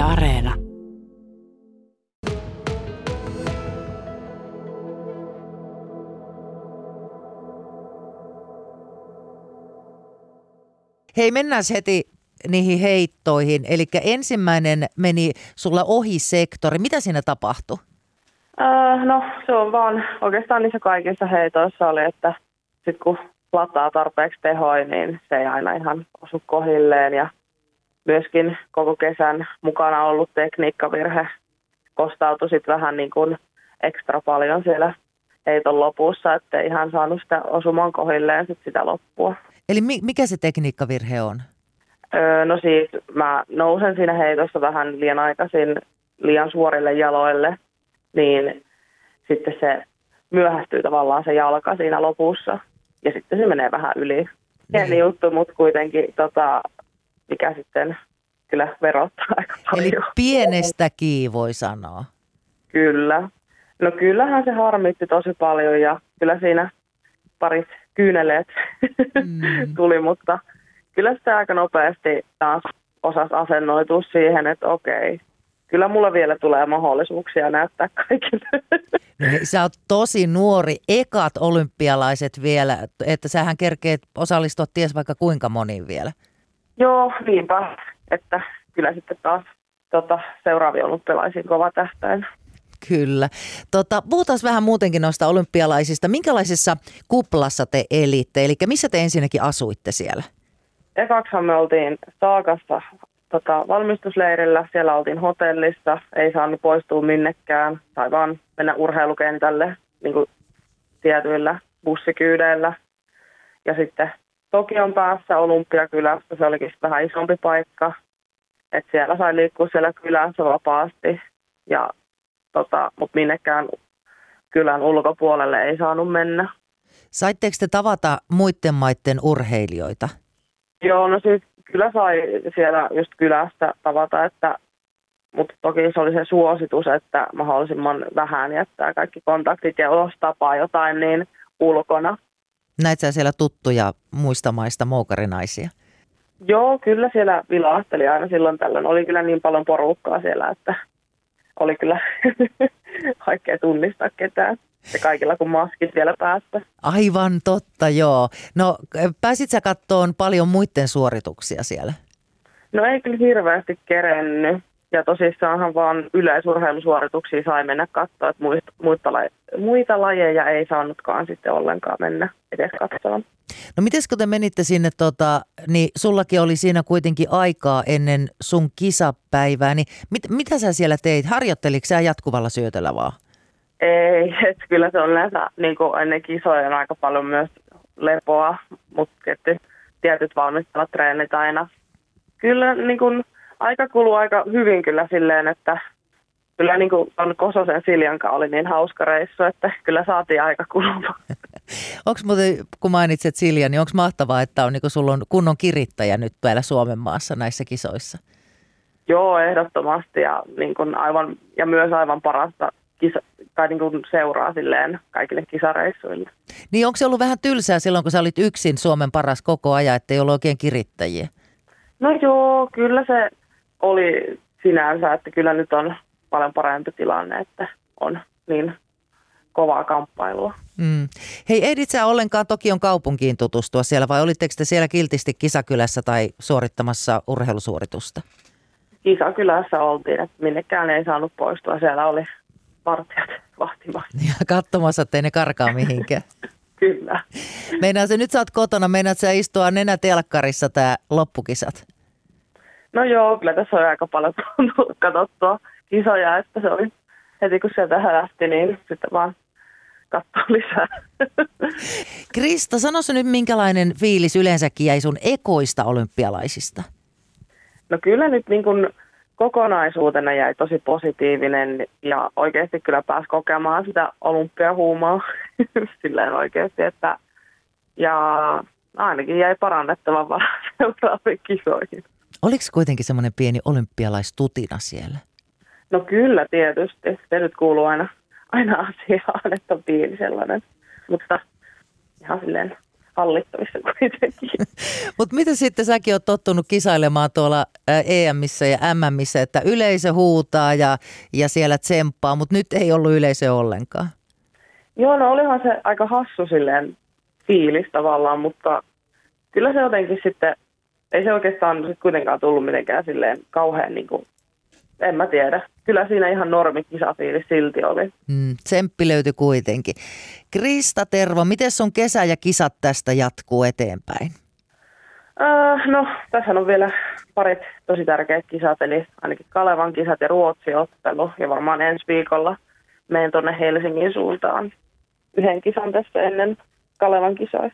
Yle Areena. Hei, mennään heti niihin heittoihin. Eli ensimmäinen meni sulla ohi sektori. Mitä siinä tapahtui? Öö, no se on vaan oikeastaan niissä kaikissa heitoissa oli, että sit kun lataa tarpeeksi tehoi, niin se ei aina ihan osu kohilleen ja myöskin koko kesän mukana ollut tekniikkavirhe kostautui sitten vähän niin kuin ekstra paljon siellä heiton lopussa, että ihan saanut sitä osumaan kohilleen sit sitä loppua. Eli mi- mikä se tekniikkavirhe on? Öö, no siis mä nousen siinä heitossa vähän liian aikaisin liian suorille jaloille, niin sitten se myöhästyy tavallaan se jalka siinä lopussa ja sitten se menee vähän yli. Pieni juttu, mutta kuitenkin tota, mikä sitten kyllä verottaa aika paljon. Eli pienestäkin voi sanoa. Kyllä. No kyllähän se harmitti tosi paljon ja kyllä siinä parit kyyneleet Mm. tuli, mutta kyllä sitä aika nopeasti taas osasi asennoitua siihen, että okei, kyllä mulla vielä tulee mahdollisuuksia näyttää kaikille. No sä oot tosi nuori, ekat olympialaiset vielä, että sähän kerkeet osallistua ties vaikka kuinka moniin vielä. Joo, niinpä, että kyllä sitten taas tota, seuraavia olympialaisiin kova tähtäin. Kyllä. Tota, puhutaan vähän muutenkin noista olympialaisista. Minkälaisessa kuplassa te elitte? Eli missä te ensinnäkin asuitte siellä? Ekaksihan me oltiin Saakassa tota, valmistusleirillä, siellä oltiin hotellissa, ei saanut poistua minnekään, tai vaan mennä urheilukentälle niin kuin tietyillä bussikyydeillä. Ja sitten Tokion päässä Olympiakylässä, se olikin vähän isompi paikka, että siellä sai liikkua siellä kylässä vapaasti, ja tota, mutta minnekään kylän ulkopuolelle ei saanut mennä. Saitteko te tavata muiden maiden urheilijoita? Joo, no siis kyllä sai siellä just kylästä tavata, että, mutta toki se oli se suositus, että mahdollisimman vähän jättää kaikki kontaktit ja jos tapaa jotain niin ulkona. Näit sä siellä tuttuja muista maista moukarinaisia? Joo, kyllä siellä vilahteli aina silloin tällöin. Oli kyllä niin paljon porukkaa siellä, että oli kyllä vaikea tunnistaa ketään. Ja kaikilla kun maskit vielä päästä. Aivan totta, joo. No pääsit sä kattoon paljon muiden suorituksia siellä? No ei kyllä hirveästi kerennyt. Ja tosissaanhan vaan yleisurheilusuorituksia sai mennä katsoa, että muita, muita, laje, muita lajeja ei saanutkaan sitten ollenkaan mennä edes katsomaan. No miten kun te menitte sinne, tota, niin sullakin oli siinä kuitenkin aikaa ennen sun kisapäivää, niin mit, mitä sä siellä teit? Harjoitteliko sä jatkuvalla syötöllä vaan? Ei, että kyllä se on yleensä niin ennen kisoja on aika paljon myös lepoa, mutta tietyt valmistavat treenit aina. Kyllä niin kuin, aika kuluu aika hyvin kyllä silleen, että kyllä niin kuin on Kososen Siljanka oli niin hauska reissu, että kyllä saatiin aika kulumaan. Onko muuten, kun mainitset Silja, niin onko mahtavaa, että on, niin kuin sulla on kunnon kirittäjä nyt täällä Suomen maassa näissä kisoissa? Joo, ehdottomasti ja, niin kuin aivan, ja myös aivan parasta kisa, tai niin kuin seuraa silleen kaikille kisareissuille. Niin onko se ollut vähän tylsää silloin, kun sä olit yksin Suomen paras koko ajan, ettei ollut oikein kirittäjiä? No joo, kyllä se oli sinänsä, että kyllä nyt on paljon parempi tilanne, että on niin kovaa kamppailua. Mm. Hei, ehdit sä ollenkaan Tokion kaupunkiin tutustua siellä vai olitteko te siellä kiltisti kisakylässä tai suorittamassa urheilusuoritusta? Kisakylässä oltiin, että minnekään ei saanut poistua. Siellä oli partijat vahtimassa. Ja katsomassa, ettei ne karkaa mihinkään. Kyllä. Meinaa se, nyt sä oot kotona, meinaat sä istua nenätelkkarissa tää loppukisat? No joo, kyllä tässä on aika paljon tullut katsottua kisoja, että se oli heti kun sieltä hälähti, niin sitten vaan katsoa lisää. Krista, sano se nyt minkälainen fiilis yleensäkin jäi sun ekoista olympialaisista? No kyllä nyt niin kuin kokonaisuutena jäi tosi positiivinen ja oikeasti kyllä pääsi kokemaan sitä olympiahuumaa silleen oikeasti, että ja ainakin jäi parannettavan varaa seuraaviin kisoihin. Oliko kuitenkin semmoinen pieni olympialaistutina siellä? No kyllä tietysti, se nyt kuuluu aina, aina asiaan, että on pieni sellainen, mutta ihan silleen hallittavissa kuitenkin. Mutta mitä sitten säkin oot tottunut kisailemaan tuolla EMissä ja MMissä, että yleisö huutaa ja, ja siellä tsemppaa, mutta nyt ei ollut yleisö ollenkaan. Joo, no olihan se aika hassu silleen fiilis tavallaan, mutta kyllä se jotenkin sitten, ei se oikeastaan sit kuitenkaan tullut mitenkään silleen kauhean niin kuin, en mä tiedä. Kyllä siinä ihan normi kisafiilis silti oli. Mm, tsemppi löytyi kuitenkin. Krista Tervo, miten sun kesä ja kisat tästä jatkuu eteenpäin? Öö, no, tässä on vielä parit tosi tärkeät kisat, eli ainakin Kalevan kisat ja Ruotsi ottelu. Ja varmaan ensi viikolla menen tuonne Helsingin suuntaan yhden kisan tässä ennen Kalevan kisoja.